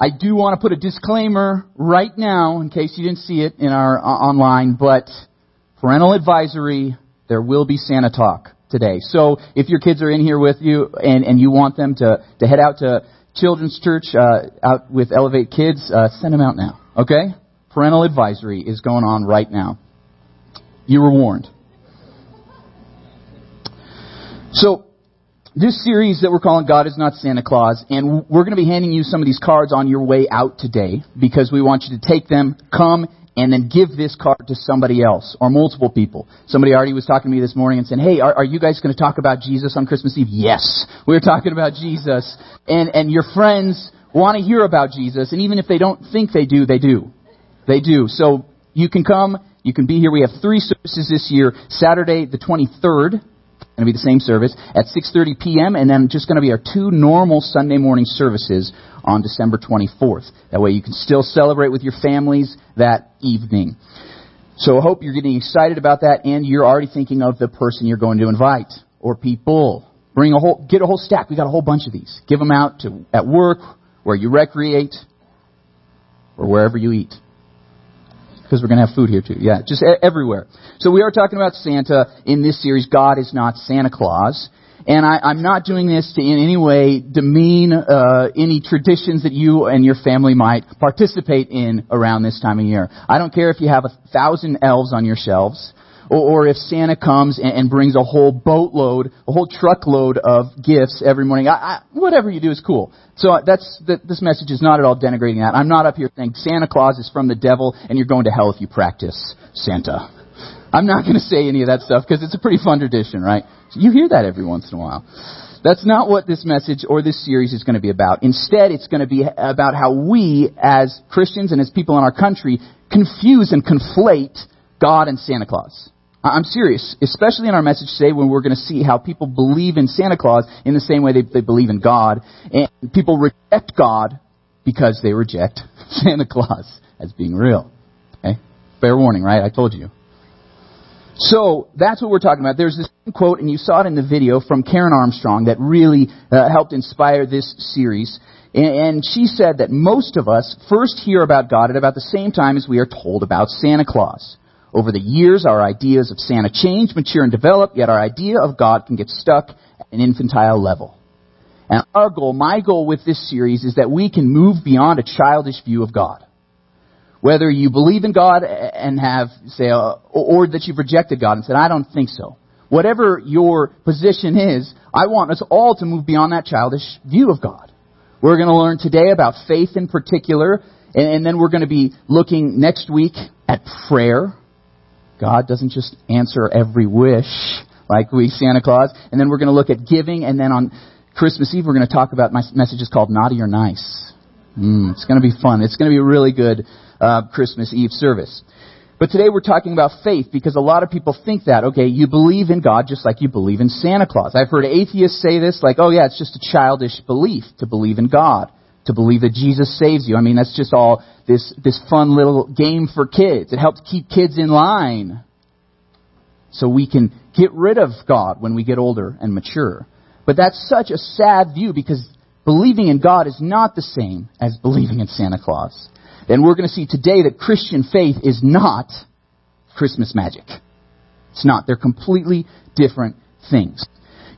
I do want to put a disclaimer right now, in case you didn't see it in our uh, online, but parental advisory, there will be Santa talk today. So if your kids are in here with you and, and you want them to, to head out to children's church uh, out with Elevate Kids, uh, send them out now. Okay? Parental advisory is going on right now. You were warned. So this series that we're calling God is Not Santa Claus, and we're going to be handing you some of these cards on your way out today because we want you to take them, come, and then give this card to somebody else or multiple people. Somebody already was talking to me this morning and saying, "Hey, are, are you guys going to talk about Jesus on Christmas Eve?" Yes, we're talking about Jesus, and and your friends want to hear about Jesus, and even if they don't think they do, they do, they do. So you can come, you can be here. We have three services this year: Saturday the 23rd going to be the same service at 6:30 p.m. and then just going to be our two normal Sunday morning services on December 24th. That way you can still celebrate with your families that evening. So I hope you're getting excited about that and you're already thinking of the person you're going to invite or people. Bring a whole get a whole stack. We got a whole bunch of these. Give them out to at work, where you recreate, or wherever you eat because we're going to have food here too. Yeah, just everywhere. So we are talking about Santa in this series. God is not Santa Claus. And I, I'm not doing this to in any way demean uh, any traditions that you and your family might participate in around this time of year. I don't care if you have a thousand elves on your shelves or, or if Santa comes and, and, brings a whole boatload, a whole truckload of gifts every morning. I, I, whatever you do is cool. So uh, that's that, this message is not at all denigrating that. I'm not up here saying Santa Claus is from the devil and you're going to hell if you practice Santa. I'm not going to say any of that stuff because it's a pretty fun tradition, right? You hear that every once in a while. That's not what this message or this series is going to be about. Instead, it's going to be about how we, as Christians and as people in our country, confuse and conflate God and Santa Claus. I'm serious, especially in our message today when we're going to see how people believe in Santa Claus in the same way they, they believe in God. And people reject God because they reject Santa Claus as being real. Okay? Fair warning, right? I told you. So that's what we're talking about. There's this quote, and you saw it in the video from Karen Armstrong that really uh, helped inspire this series. And, and she said that most of us first hear about God at about the same time as we are told about Santa Claus. Over the years, our ideas of Santa change, mature, and develop, yet our idea of God can get stuck at an infantile level. And our goal, my goal with this series, is that we can move beyond a childish view of God. Whether you believe in God and have, say, uh, or that you've rejected God and said, I don't think so. Whatever your position is, I want us all to move beyond that childish view of God. We're going to learn today about faith in particular, and then we're going to be looking next week at prayer God doesn't just answer every wish like we Santa Claus. And then we're going to look at giving, and then on Christmas Eve we're going to talk about my message is called Naughty or Nice. Mm, it's going to be fun. It's going to be a really good uh, Christmas Eve service. But today we're talking about faith because a lot of people think that, okay, you believe in God just like you believe in Santa Claus. I've heard atheists say this, like, oh yeah, it's just a childish belief to believe in God to believe that Jesus saves you. I mean, that's just all this, this fun little game for kids. It helps keep kids in line. So we can get rid of God when we get older and mature. But that's such a sad view because believing in God is not the same as believing in Santa Claus. And we're going to see today that Christian faith is not Christmas magic. It's not. They're completely different things.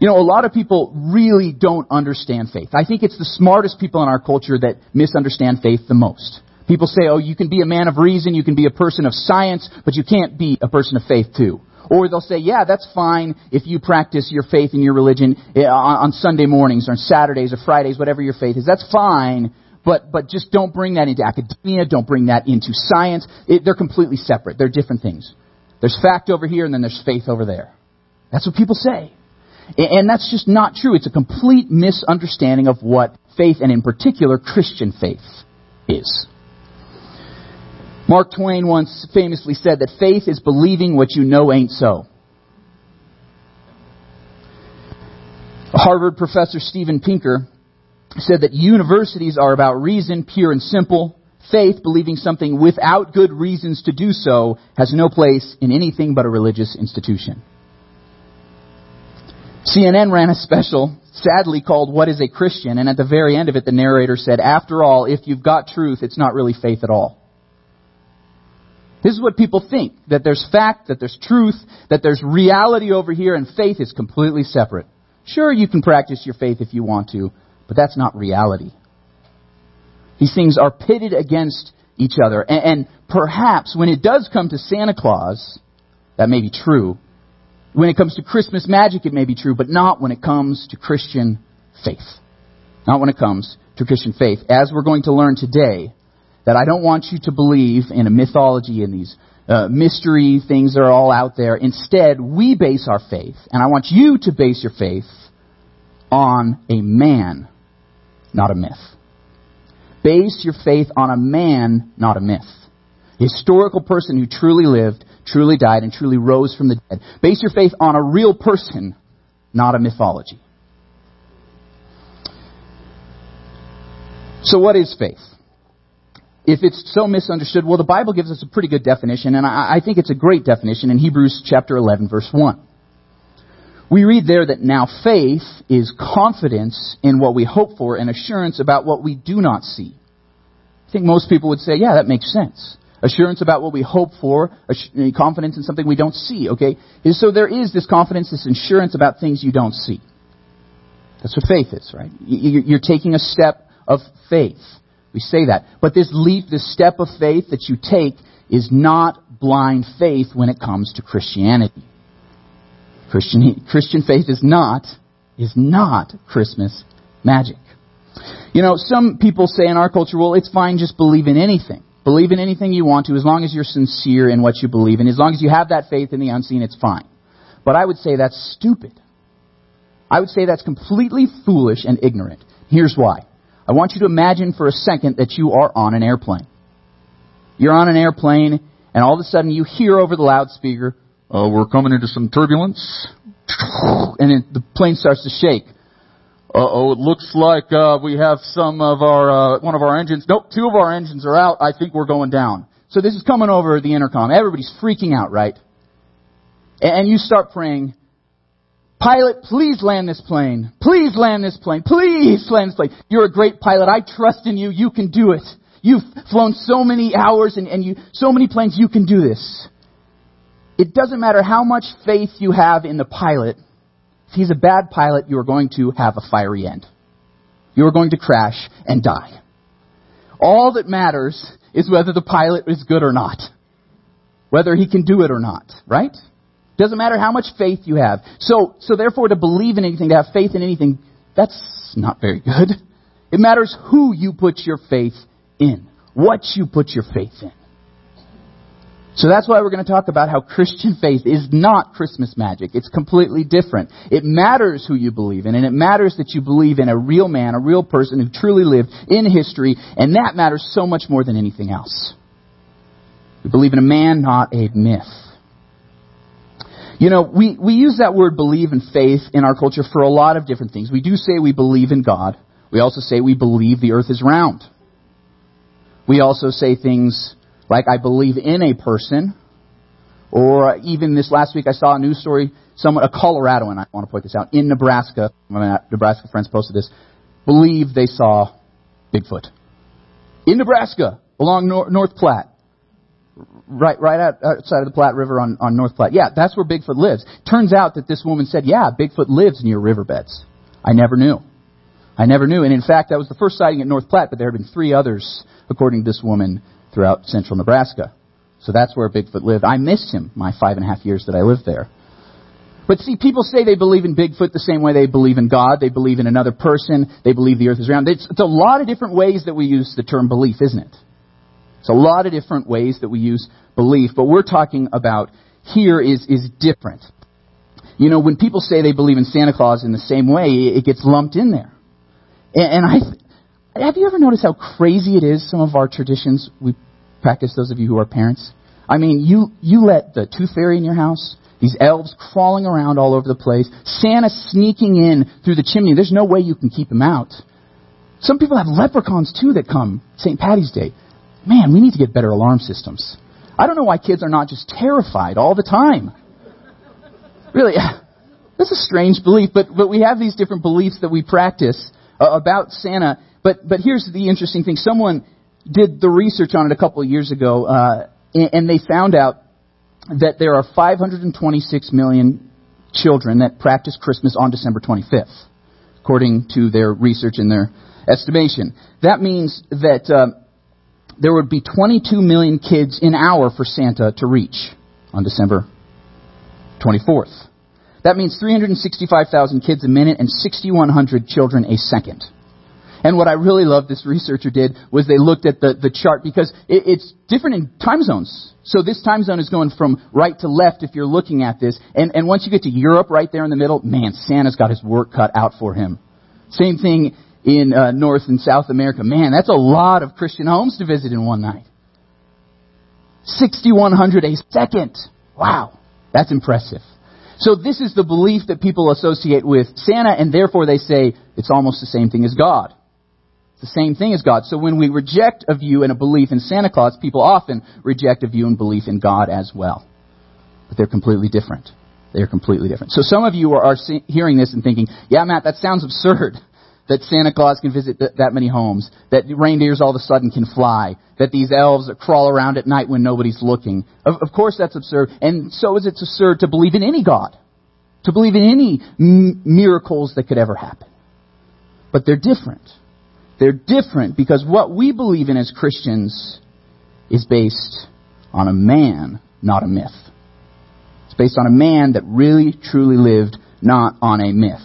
You know, a lot of people really don't understand faith. I think it's the smartest people in our culture that misunderstand faith the most. People say, oh, you can be a man of reason, you can be a person of science, but you can't be a person of faith too. Or they'll say, yeah, that's fine if you practice your faith and your religion eh, on Sunday mornings or on Saturdays or Fridays, whatever your faith is. That's fine, but, but just don't bring that into academia, don't bring that into science. It, they're completely separate. They're different things. There's fact over here and then there's faith over there. That's what people say. And that's just not true. It's a complete misunderstanding of what faith, and in particular, Christian faith, is. Mark Twain once famously said that faith is believing what you know ain't so. Harvard professor Steven Pinker said that universities are about reason, pure and simple. Faith, believing something without good reasons to do so, has no place in anything but a religious institution. CNN ran a special, sadly called What is a Christian? And at the very end of it, the narrator said, After all, if you've got truth, it's not really faith at all. This is what people think that there's fact, that there's truth, that there's reality over here, and faith is completely separate. Sure, you can practice your faith if you want to, but that's not reality. These things are pitted against each other. And, and perhaps when it does come to Santa Claus, that may be true. When it comes to Christmas magic, it may be true, but not when it comes to Christian faith. Not when it comes to Christian faith. As we're going to learn today, that I don't want you to believe in a mythology and these uh, mystery things that are all out there. Instead, we base our faith, and I want you to base your faith on a man, not a myth. Base your faith on a man, not a myth. A historical person who truly lived, truly died, and truly rose from the dead. Base your faith on a real person, not a mythology. So what is faith? If it's so misunderstood, well, the Bible gives us a pretty good definition, and I, think it's a great definition in Hebrews chapter 11, verse 1. We read there that now faith is confidence in what we hope for and assurance about what we do not see. I think most people would say, yeah, that makes sense. Assurance about what we hope for, confidence in something we don't see, okay? So there is this confidence, this assurance about things you don't see. That's what faith is, right? You're taking a step of faith. We say that. But this leap, this step of faith that you take is not blind faith when it comes to Christianity. Christian, Christian faith is not, is not Christmas magic. You know, some people say in our culture, well, it's fine, just believe in anything. Believe in anything you want to as long as you're sincere in what you believe in. As long as you have that faith in the unseen, it's fine. But I would say that's stupid. I would say that's completely foolish and ignorant. Here's why. I want you to imagine for a second that you are on an airplane. You're on an airplane, and all of a sudden you hear over the loudspeaker, uh, we're coming into some turbulence. And it, the plane starts to shake. Uh-oh, it looks like uh, we have some of our, uh, one of our engines. Nope, two of our engines are out. I think we're going down. So this is coming over the intercom. Everybody's freaking out, right? And you start praying, Pilot, please land this plane. Please land this plane. Please land this plane. You're a great pilot. I trust in you. You can do it. You've flown so many hours and, and you, so many planes. You can do this. It doesn't matter how much faith you have in the pilot. If he's a bad pilot, you are going to have a fiery end. You are going to crash and die. All that matters is whether the pilot is good or not. Whether he can do it or not, right? Doesn't matter how much faith you have. So, so therefore to believe in anything, to have faith in anything, that's not very good. It matters who you put your faith in. What you put your faith in. So that's why we're going to talk about how Christian faith is not Christmas magic. It's completely different. It matters who you believe in, and it matters that you believe in a real man, a real person who truly lived in history, and that matters so much more than anything else. We believe in a man, not a myth. You know, we, we use that word believe and faith in our culture for a lot of different things. We do say we believe in God. We also say we believe the earth is round. We also say things like I believe in a person, or uh, even this last week I saw a news story, someone, a Coloradoan, I want to point this out, in Nebraska, my Nebraska friends posted this, believe they saw Bigfoot. In Nebraska, along North Platte. Right, right outside of the Platte River on, on North Platte. Yeah, that's where Bigfoot lives. Turns out that this woman said, yeah, Bigfoot lives near riverbeds. I never knew. I never knew. And in fact, that was the first sighting at North Platte, but there had been three others, according to this woman, throughout central Nebraska. So that's where Bigfoot lived. I missed him my five and a half years that I lived there. But see, people say they believe in Bigfoot the same way they believe in God. They believe in another person. They believe the earth is round. It's, it's a lot of different ways that we use the term belief, isn't it? It's a lot of different ways that we use belief. But we're talking about here is, is different. You know, when people say they believe in Santa Claus in the same way, it gets lumped in there. And, and I, have you ever noticed how crazy it is, some of our traditions we practice, those of you who are parents? I mean, you, you let the tooth fairy in your house, these elves crawling around all over the place, Santa sneaking in through the chimney. There's no way you can keep him out. Some people have leprechauns too that come St. Patty's Day. Man, we need to get better alarm systems. I don't know why kids are not just terrified all the time. Really, that's a strange belief, but, but we have these different beliefs that we practice uh, about Santa. But, but here's the interesting thing. Someone did the research on it a couple of years ago, uh, and, and they found out that there are 526 million children that practice Christmas on December 25th, according to their research and their estimation. That means that uh, there would be 22 million kids in hour for Santa to reach on December 24th. That means 365,000 kids a minute and 6,100 children a second. And what I really love this researcher did was they looked at the, the chart because it, it's different in time zones. So this time zone is going from right to left if you're looking at this. And, and once you get to Europe right there in the middle, man, Santa's got his work cut out for him. Same thing in uh, North and South America. Man, that's a lot of Christian homes to visit in one night. 6,100 a second. Wow. That's impressive. So this is the belief that people associate with Santa, and therefore they say it's almost the same thing as God. The same thing as God. So when we reject a view and a belief in Santa Claus, people often reject a view and belief in God as well. But they're completely different. They're completely different. So some of you are, are hearing this and thinking, yeah, Matt, that sounds absurd that Santa Claus can visit th- that many homes, that reindeers all of a sudden can fly, that these elves crawl around at night when nobody's looking. Of, of course that's absurd, and so is it absurd to believe in any God, to believe in any m- miracles that could ever happen. But they're different. They're different because what we believe in as Christians is based on a man, not a myth. It's based on a man that really, truly lived, not on a myth.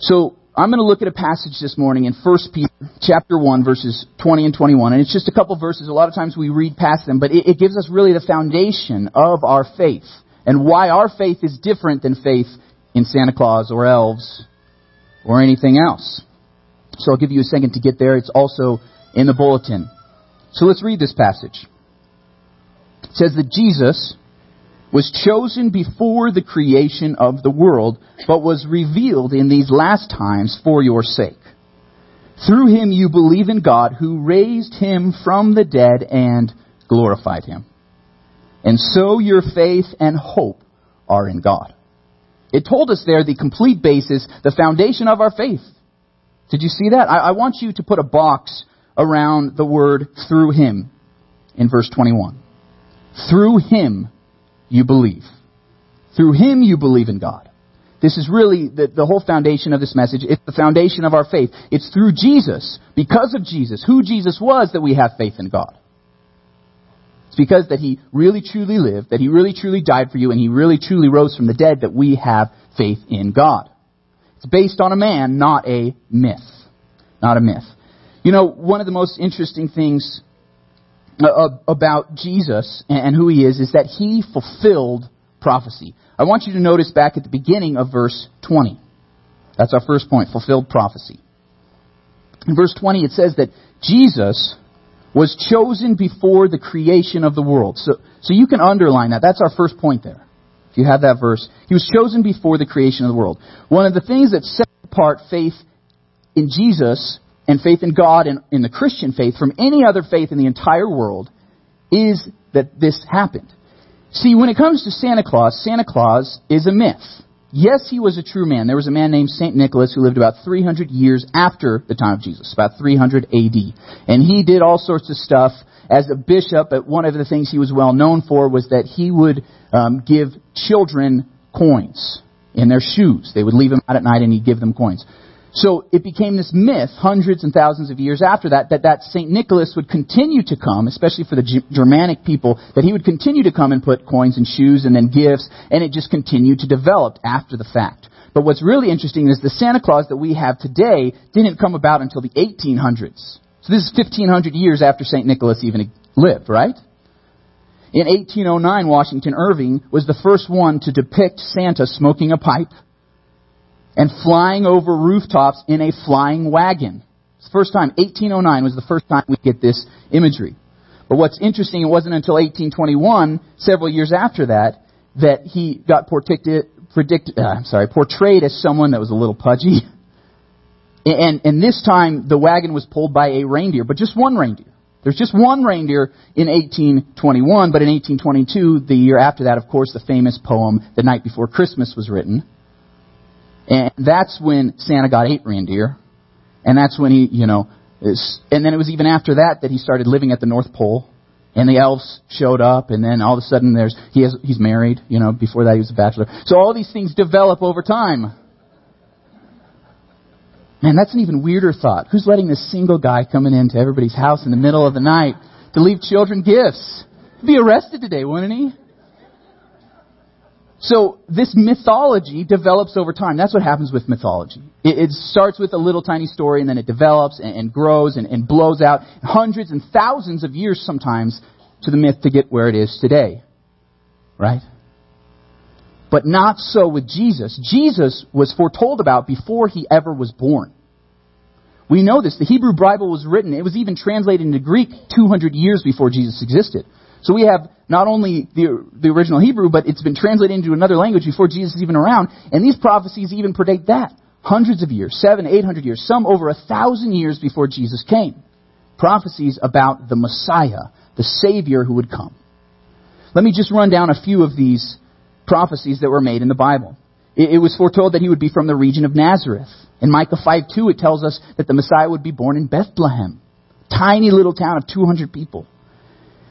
So, I'm going to look at a passage this morning in 1 Peter chapter 1 verses 20 and 21. And it's just a couple verses. A lot of times we read past them, but it, it gives us really the foundation of our faith and why our faith is different than faith in Santa Claus or elves or anything else. So I'll give you a second to get there. It's also in the bulletin. So let's read this passage. It says that Jesus was chosen before the creation of the world, but was revealed in these last times for your sake. Through him you believe in God, who raised him from the dead and glorified him. And so your faith and hope are in God. It told us there the complete basis, the foundation of our faith. Did you see that? I, I want you to put a box around the word through him in verse 21. Through him you believe. Through Him you believe in God. This is really the, the whole foundation of this message. It's the foundation of our faith. It's through Jesus, because of Jesus, who Jesus was, that we have faith in God. It's because that He really truly lived, that He really truly died for you, and He really truly rose from the dead that we have faith in God. It's based on a man, not a myth. Not a myth. You know, one of the most interesting things uh, about Jesus and who he is is that he fulfilled prophecy. I want you to notice back at the beginning of verse 20. That's our first point, fulfilled prophecy. In verse 20 it says that Jesus was chosen before the creation of the world. So, so you can underline that. That's our first point there. You have that verse. He was chosen before the creation of the world. One of the things that set apart faith in Jesus and faith in God and in the Christian faith from any other faith in the entire world is that this happened. See, when it comes to Santa Claus, Santa Claus is a myth. Yes, he was a true man. There was a man named St. Nicholas who lived about 300 years after the time of Jesus, about 300 AD. And he did all sorts of stuff. As a bishop, but one of the things he was well known for was that he would um, give children coins in their shoes. They would leave them out at night and he'd give them coins. So it became this myth hundreds and thousands of years after that, that that St. Nicholas would continue to come, especially for the G- Germanic people, that he would continue to come and put coins and shoes and then gifts, and it just continued to develop after the fact. But what's really interesting is the Santa Claus that we have today didn't come about until the 1800s. So this is 1500 years after St. Nicholas even lived, right? In 1809, Washington Irving was the first one to depict Santa smoking a pipe and flying over rooftops in a flying wagon. It's the first time, 1809 was the first time we get this imagery. But what's interesting, it wasn't until 1821, several years after that, that he got predicted, predict, uh, sorry, portrayed as someone that was a little pudgy. And, and this time, the wagon was pulled by a reindeer, but just one reindeer. There's just one reindeer in 1821, but in 1822, the year after that, of course, the famous poem, The Night Before Christmas, was written. And that's when Santa got eight reindeer. And that's when he, you know, is, and then it was even after that that he started living at the North Pole. And the elves showed up, and then all of a sudden there's he has he's married. You know, before that he was a bachelor. So all these things develop over time. Man, that's an even weirder thought. Who's letting this single guy coming into everybody's house in the middle of the night to leave children gifts? He'd be arrested today, wouldn't he? So this mythology develops over time. That's what happens with mythology. It, it starts with a little tiny story and then it develops and, and grows and, and blows out hundreds and thousands of years sometimes to the myth to get where it is today. Right? But not so with Jesus. Jesus was foretold about before he ever was born. We know this. The Hebrew Bible was written, it was even translated into Greek 200 years before Jesus existed. So we have not only the, the original Hebrew, but it's been translated into another language before Jesus is even around. And these prophecies even predate that. Hundreds of years, seven, eight hundred years, some over a thousand years before Jesus came. Prophecies about the Messiah, the Savior who would come. Let me just run down a few of these prophecies that were made in the Bible. It, was foretold that he would be from the region of Nazareth. In Micah 5 2, it tells us that the Messiah would be born in Bethlehem, tiny little town of 200 people.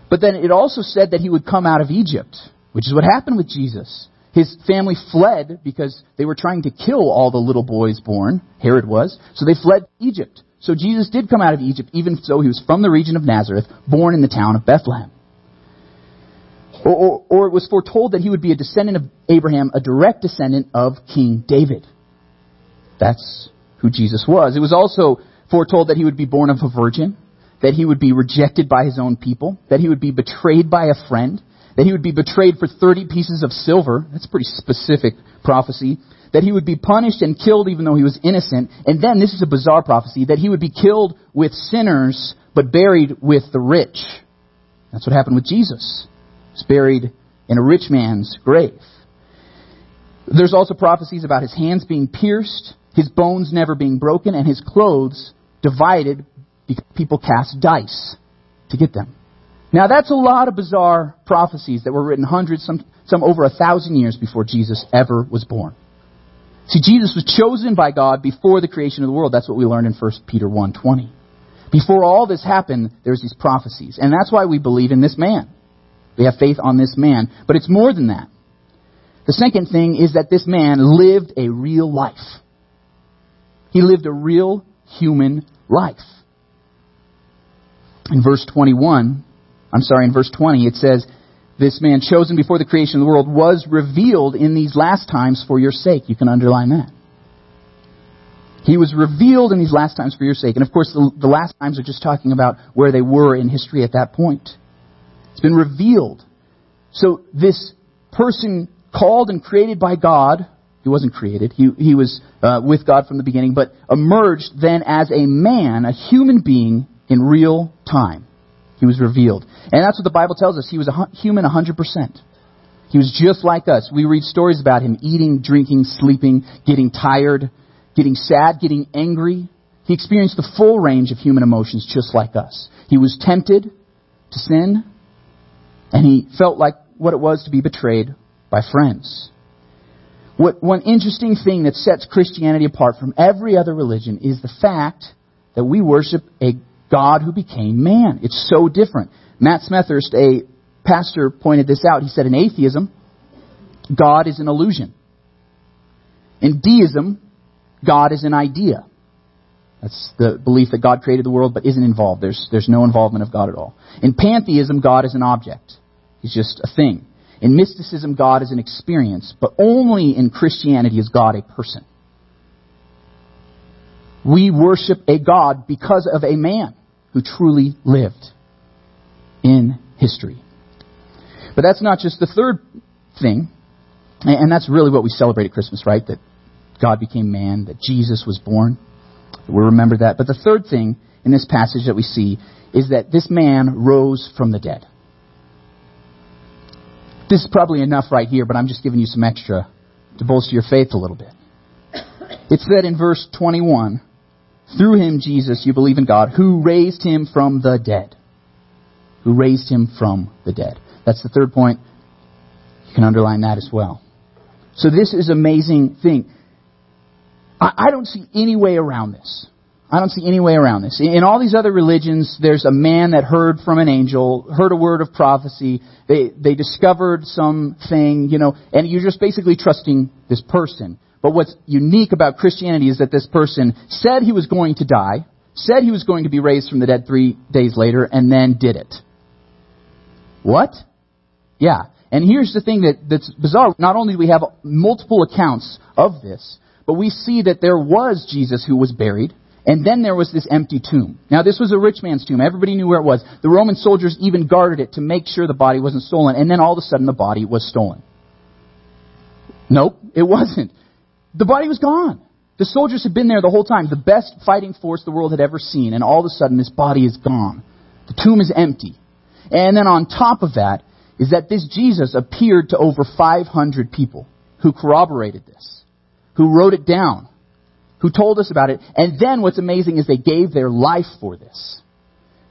But then it also said that he would come out of Egypt, which is what happened with Jesus. His family fled because they were trying to kill all the little boys born, Herod was, so they fled Egypt. So Jesus did come out of Egypt, even though he was from the region of Nazareth, born in the town of Bethlehem. Or, or, or, it was foretold that he would be a descendant of Abraham, a direct descendant of King David. That's who Jesus was. It was also foretold that he would be born of a virgin, that he would be rejected by his own people, that he would be betrayed by a friend, that he would be betrayed for 30 pieces of silver. That's a pretty specific prophecy. That he would be punished and killed even though he was innocent. And then, this is a bizarre prophecy, that he would be killed with sinners but buried with the rich. That's what happened with Jesus. Buried in a rich man's grave. There's also prophecies about his hands being pierced, his bones never being broken, and his clothes divided because people cast dice to get them. Now that's a lot of bizarre prophecies that were written hundreds, some, some over a thousand years before Jesus ever was born. See, Jesus was chosen by God before the creation of the world. That's what we learned in 1 Peter 1.20. Before all this happened, there's these prophecies. And that's why we believe in this man. We have faith on this man. But it's more than that. The second thing is that this man lived a real life. He lived a real human life in verse 21, I'm sorry, in verse 20, it says, This man chosen before the creation of the world was revealed in these last times for your sake. You can underline that. He was revealed in these last times for your sake. And of course, the, the last times are just talking about where they were in history at that point. It's been revealed. So this person called and created by God, he wasn't created, he, he was uh, with God from the beginning, but emerged then as a man, a human being, in real time. He was revealed. And that's what the Bible tells us. He was a human 100%. He was just like us. We read stories about him eating, drinking, sleeping, getting tired, getting sad, getting angry. He experienced the full range of human emotions just like us. He was tempted to sin, and he felt like what it was to be betrayed by friends. What, one interesting thing that sets Christianity apart from every other religion is the fact that we worship a God who became man. It's so different. Matt Smethurst, a pastor, pointed this out. He said, in atheism, God is an illusion. In deism, God is an idea. That's the belief that God created the world but isn't involved. There's, there's no involvement of God at all. In pantheism, God is an object. He's just a thing. In mysticism, God is an experience. But only in Christianity is God a person. We worship a God because of a man who truly lived in history. But that's not just the third thing, and that's really what we celebrate at Christmas, right? That God became man, that Jesus was born. We remember that. But the third thing in this passage that we see is that this man rose from the dead. This is probably enough right here, but I'm just giving you some extra to bolster your faith a little bit. It's said in verse 21 through him, Jesus, you believe in God, who raised him from the dead. Who raised him from the dead. That's the third point. You can underline that as well. So this is amazing thing. I, I don't see any way around this. I don't see any way around this. In all these other religions, there's a man that heard from an angel, heard a word of prophecy. They, they discovered something, you know, and you're just basically trusting this person. But what's unique about Christianity is that this person said he was going to die, said he was going to be raised from the dead three days later, and then did it. What? Yeah. And here's the thing that, that's bizarre. Not only do we have multiple accounts of this, but we see that there was Jesus who was buried. And then there was this empty tomb. Now, this was a rich man's tomb. Everybody knew where it was. The Roman soldiers even guarded it to make sure the body wasn't stolen. And then all of a sudden, the body was stolen. Nope, it wasn't. The body was gone. The soldiers had been there the whole time, the best fighting force the world had ever seen. And all of a sudden, this body is gone. The tomb is empty. And then on top of that is that this Jesus appeared to over 500 people who corroborated this, who wrote it down who told us about it. And then what's amazing is they gave their life for this.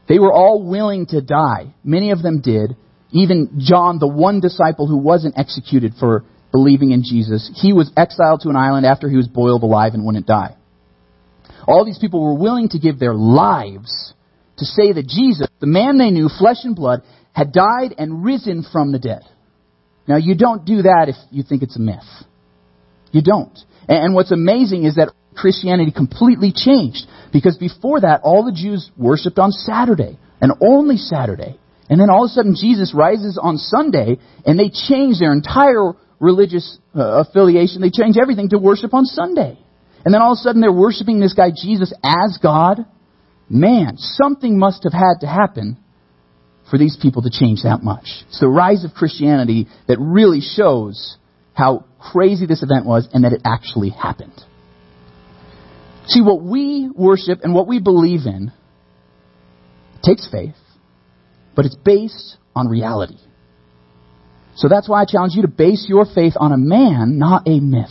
They were all willing to die. Many of them did. Even John, the one disciple who wasn't executed for believing in Jesus, he was exiled to an island after he was boiled alive and wouldn't die. All these people were willing to give their lives to say that Jesus, the man they knew, flesh and blood, had died and risen from the dead. Now, you don't do that if you think it's a myth. You don't. And what's amazing is that Christianity completely changed. Because before that, all the Jews worshipped on Saturday, and only Saturday. And then all of a sudden, Jesus rises on Sunday, and they change their entire religious uh, affiliation. They change everything to worship on Sunday. And then all of a sudden, they're worshiping this guy Jesus as God. Man, something must have had to happen for these people to change that much. It's the rise of Christianity that really shows how crazy this event was and that it actually happened. See, what we worship and what we believe in takes faith, but it's based on reality. So that's why I challenge you to base your faith on a man, not a myth.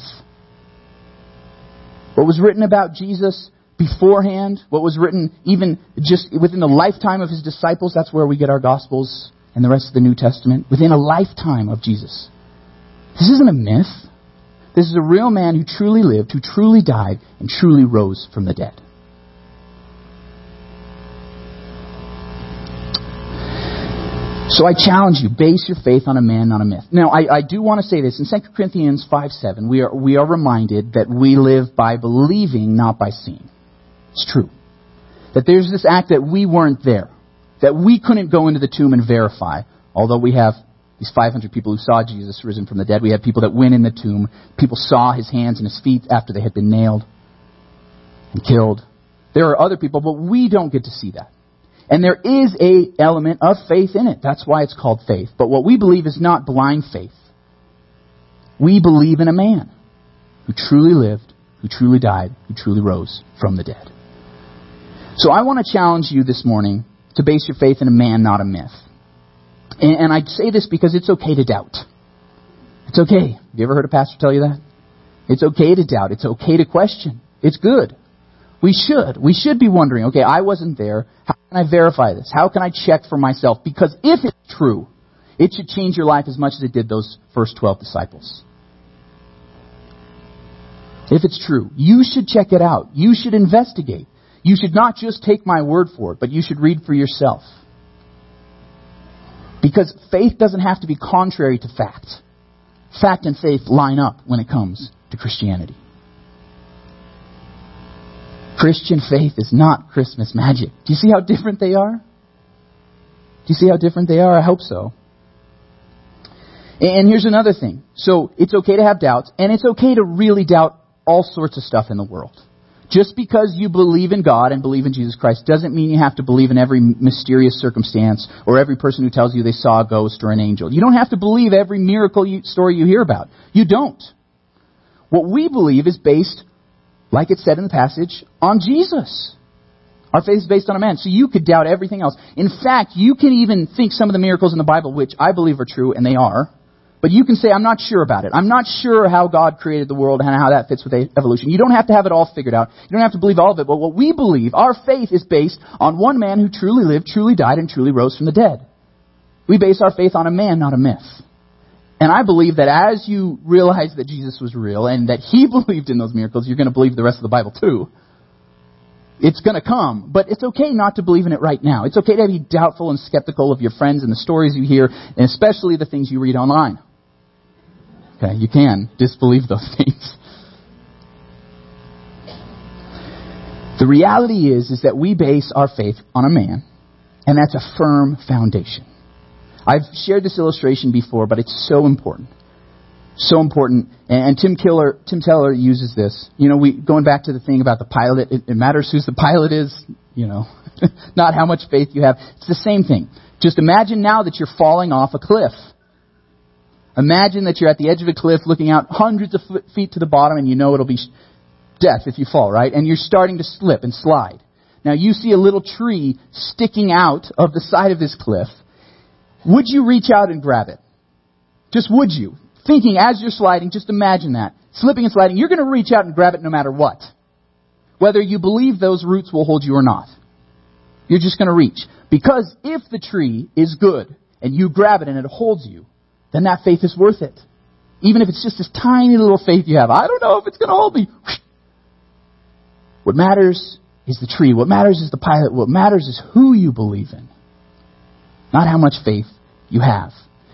What was written about Jesus beforehand, what was written even just within the lifetime of his disciples, that's where we get our Gospels and the rest of the New Testament, within a lifetime of Jesus. This isn't a myth. This is a real man who truly lived, who truly died, and truly rose from the dead. So I challenge you, base your faith on a man, not a myth. Now, I, I do want to say this. In 2 Corinthians 5 7, we are, we are reminded that we live by believing, not by seeing. It's true. That there's this act that we weren't there. That we couldn't go into the tomb and verify, although we have these 500 people who saw Jesus risen from the dead. We had people that went in the tomb. People saw his hands and his feet after they had been nailed and killed. There are other people, but we don't get to see that. And there is a element of faith in it. That's why it's called faith. But what we believe is not blind faith. We believe in a man who truly lived, who truly died, who truly rose from the dead. So I want to challenge you this morning to base your faith in a man, not a myth. And, and I say this because it's okay to doubt. It's okay. Have you ever heard a pastor tell you that? It's okay to doubt. It's okay to question. It's good. We should. We should be wondering, okay, I wasn't there. How can I verify this? How can I check for myself? Because if it's true, it should change your life as much as it did those first 12 disciples. If it's true, you should check it out. You should investigate. You should not just take my word for it, but you should read for yourself. Because faith doesn't have to be contrary to fact. Fact and faith line up when it comes to Christianity. Christian faith is not Christmas magic. Do you see how different they are? Do you see how different they are? I hope so. And here's another thing. So it's okay to have doubts, and it's okay to really doubt all sorts of stuff in the world. Just because you believe in God and believe in Jesus Christ doesn't mean you have to believe in every mysterious circumstance or every person who tells you they saw a ghost or an angel. You don't have to believe every miracle you, story you hear about. You don't. What we believe is based, like it said in the passage, on Jesus. Our faith is based on a man. So you could doubt everything else. In fact, you can even think some of the miracles in the Bible, which I believe are true, and they are, but you can say, I'm not sure about it. I'm not sure how God created the world and how that fits with evolution. You don't have to have it all figured out. You don't have to believe all of it. But what we believe, our faith is based on one man who truly lived, truly died, and truly rose from the dead. We base our faith on a man, not a myth. And I believe that as you realize that Jesus was real and that he believed in those miracles, you're going to believe the rest of the Bible too. It's going to come, but it's okay not to believe in it right now. It's okay to be doubtful and skeptical of your friends and the stories you hear, and especially the things you read online. Okay, you can disbelieve those things. The reality is, is that we base our faith on a man, and that's a firm foundation. I've shared this illustration before, but it's so important. So important. And, Tim Keller, Tim Keller uses this. You know, we, going back to the thing about the pilot, it, it matters who the pilot is, you know, not how much faith you have. It's the same thing. Just imagine now that you're falling off a cliff. Imagine that you're at the edge of a cliff looking out hundreds of feet to the bottom and you know it'll be death if you fall, right? And you're starting to slip and slide. Now you see a little tree sticking out of the side of this cliff. Would you reach out and grab it? Just would you? Thinking as you're sliding, just imagine that. Slipping and sliding, you're going to reach out and grab it no matter what. Whether you believe those roots will hold you or not. You're just going to reach. Because if the tree is good and you grab it and it holds you, then that faith is worth it. Even if it's just this tiny little faith you have. I don't know if it's going to hold me. What matters is the tree. What matters is the pilot. What matters is who you believe in, not how much faith you have.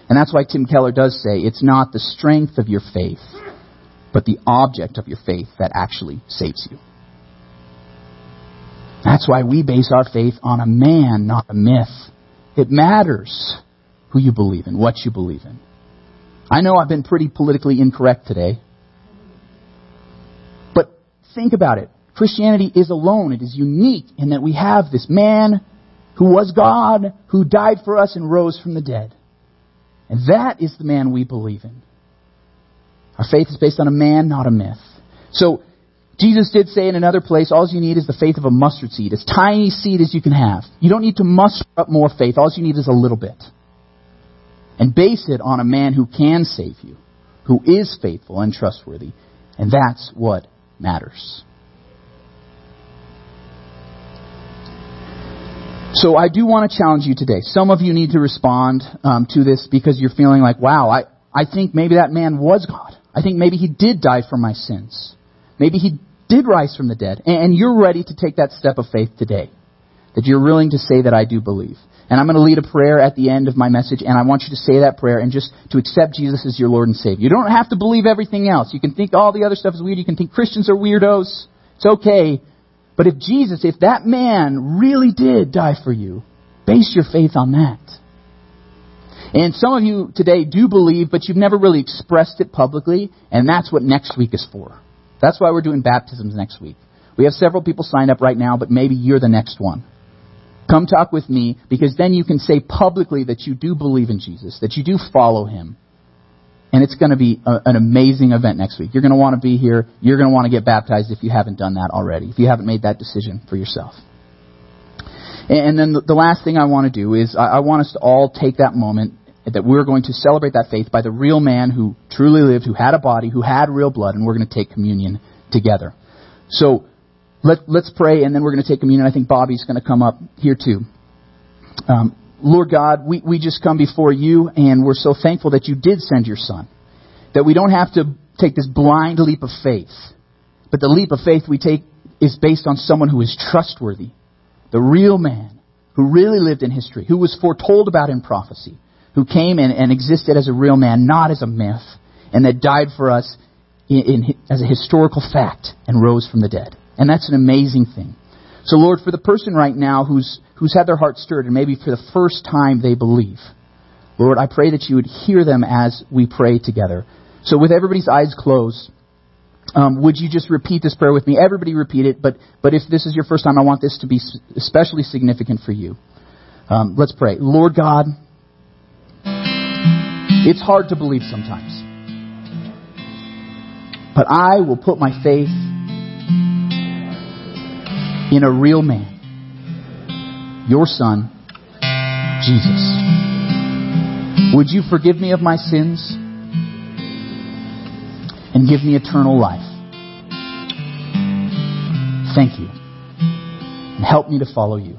And that's why Tim Keller does say it's not the strength of your faith, but the object of your faith that actually saves you. That's why we base our faith on a man, not a myth. It matters who you believe in, what you believe in. I know I've been pretty politically incorrect today. But think about it. Christianity is alone. It is unique in that we have this man who was God, who died for us and rose from the dead. And that is the man we believe in. Our faith is based on a man, not a myth. So, Jesus did say in another place, all you need is the faith of a mustard seed, as tiny seed as you can have. You don't need to muster up more faith. All you need is a little bit. And base it on a man who can save you, who is faithful and trustworthy. And that's what matters. So I do want to challenge you today. Some of you need to respond um, to this because you're feeling like, wow, I, I think maybe that man was God. I think maybe he did die for my sins. Maybe he did rise from the dead. And, and you're ready to take that step of faith today. That you're willing to say that I do believe. And I'm going to lead a prayer at the end of my message, and I want you to say that prayer and just to accept Jesus as your Lord and Savior. You don't have to believe everything else. You can think all the other stuff is weird. You can think Christians are weirdos. It's okay. But if Jesus, if that man really did die for you, base your faith on that. And some of you today do believe, but you've never really expressed it publicly, and that's what next week is for. That's why we're doing baptisms next week. We have several people signed up right now, but maybe you're the next one. Come talk with me, because then you can say publicly that you do believe in Jesus, that you do follow him, and it's going to be a, an amazing event next week. You're going to want to be here. You're going to want to get baptized if you haven't done that already, if you haven't made that decision for yourself. And, and then the, the last thing I want to do is I, I want us to all take that moment that we're going to celebrate that faith by the real man who truly lived, who had a body, who had real blood, and we're going to take communion together. So let, us pray, and then we're going to take communion. I think Bobby's going to come up here too. Um, Lord God, we, we just come before you and we're so thankful that you did send your son. That we don't have to take this blind leap of faith. But the leap of faith we take is based on someone who is trustworthy. The real man who really lived in history, who was foretold about in prophecy, who came and, and existed as a real man, not as a myth, and that died for us in, in, as a historical fact and rose from the dead. And that's an amazing thing. So, Lord, for the person right now who's, who's had their heart stirred and maybe for the first time they believe, Lord, I pray that you would hear them as we pray together. So, with everybody's eyes closed, um, would you just repeat this prayer with me? Everybody repeat it, but, but if this is your first time, I want this to be especially significant for you. Um, let's pray. Lord God, it's hard to believe sometimes. But I will put my faith in a real man, your son, Jesus. Would you forgive me of my sins and give me eternal life? Thank you. And help me to follow you.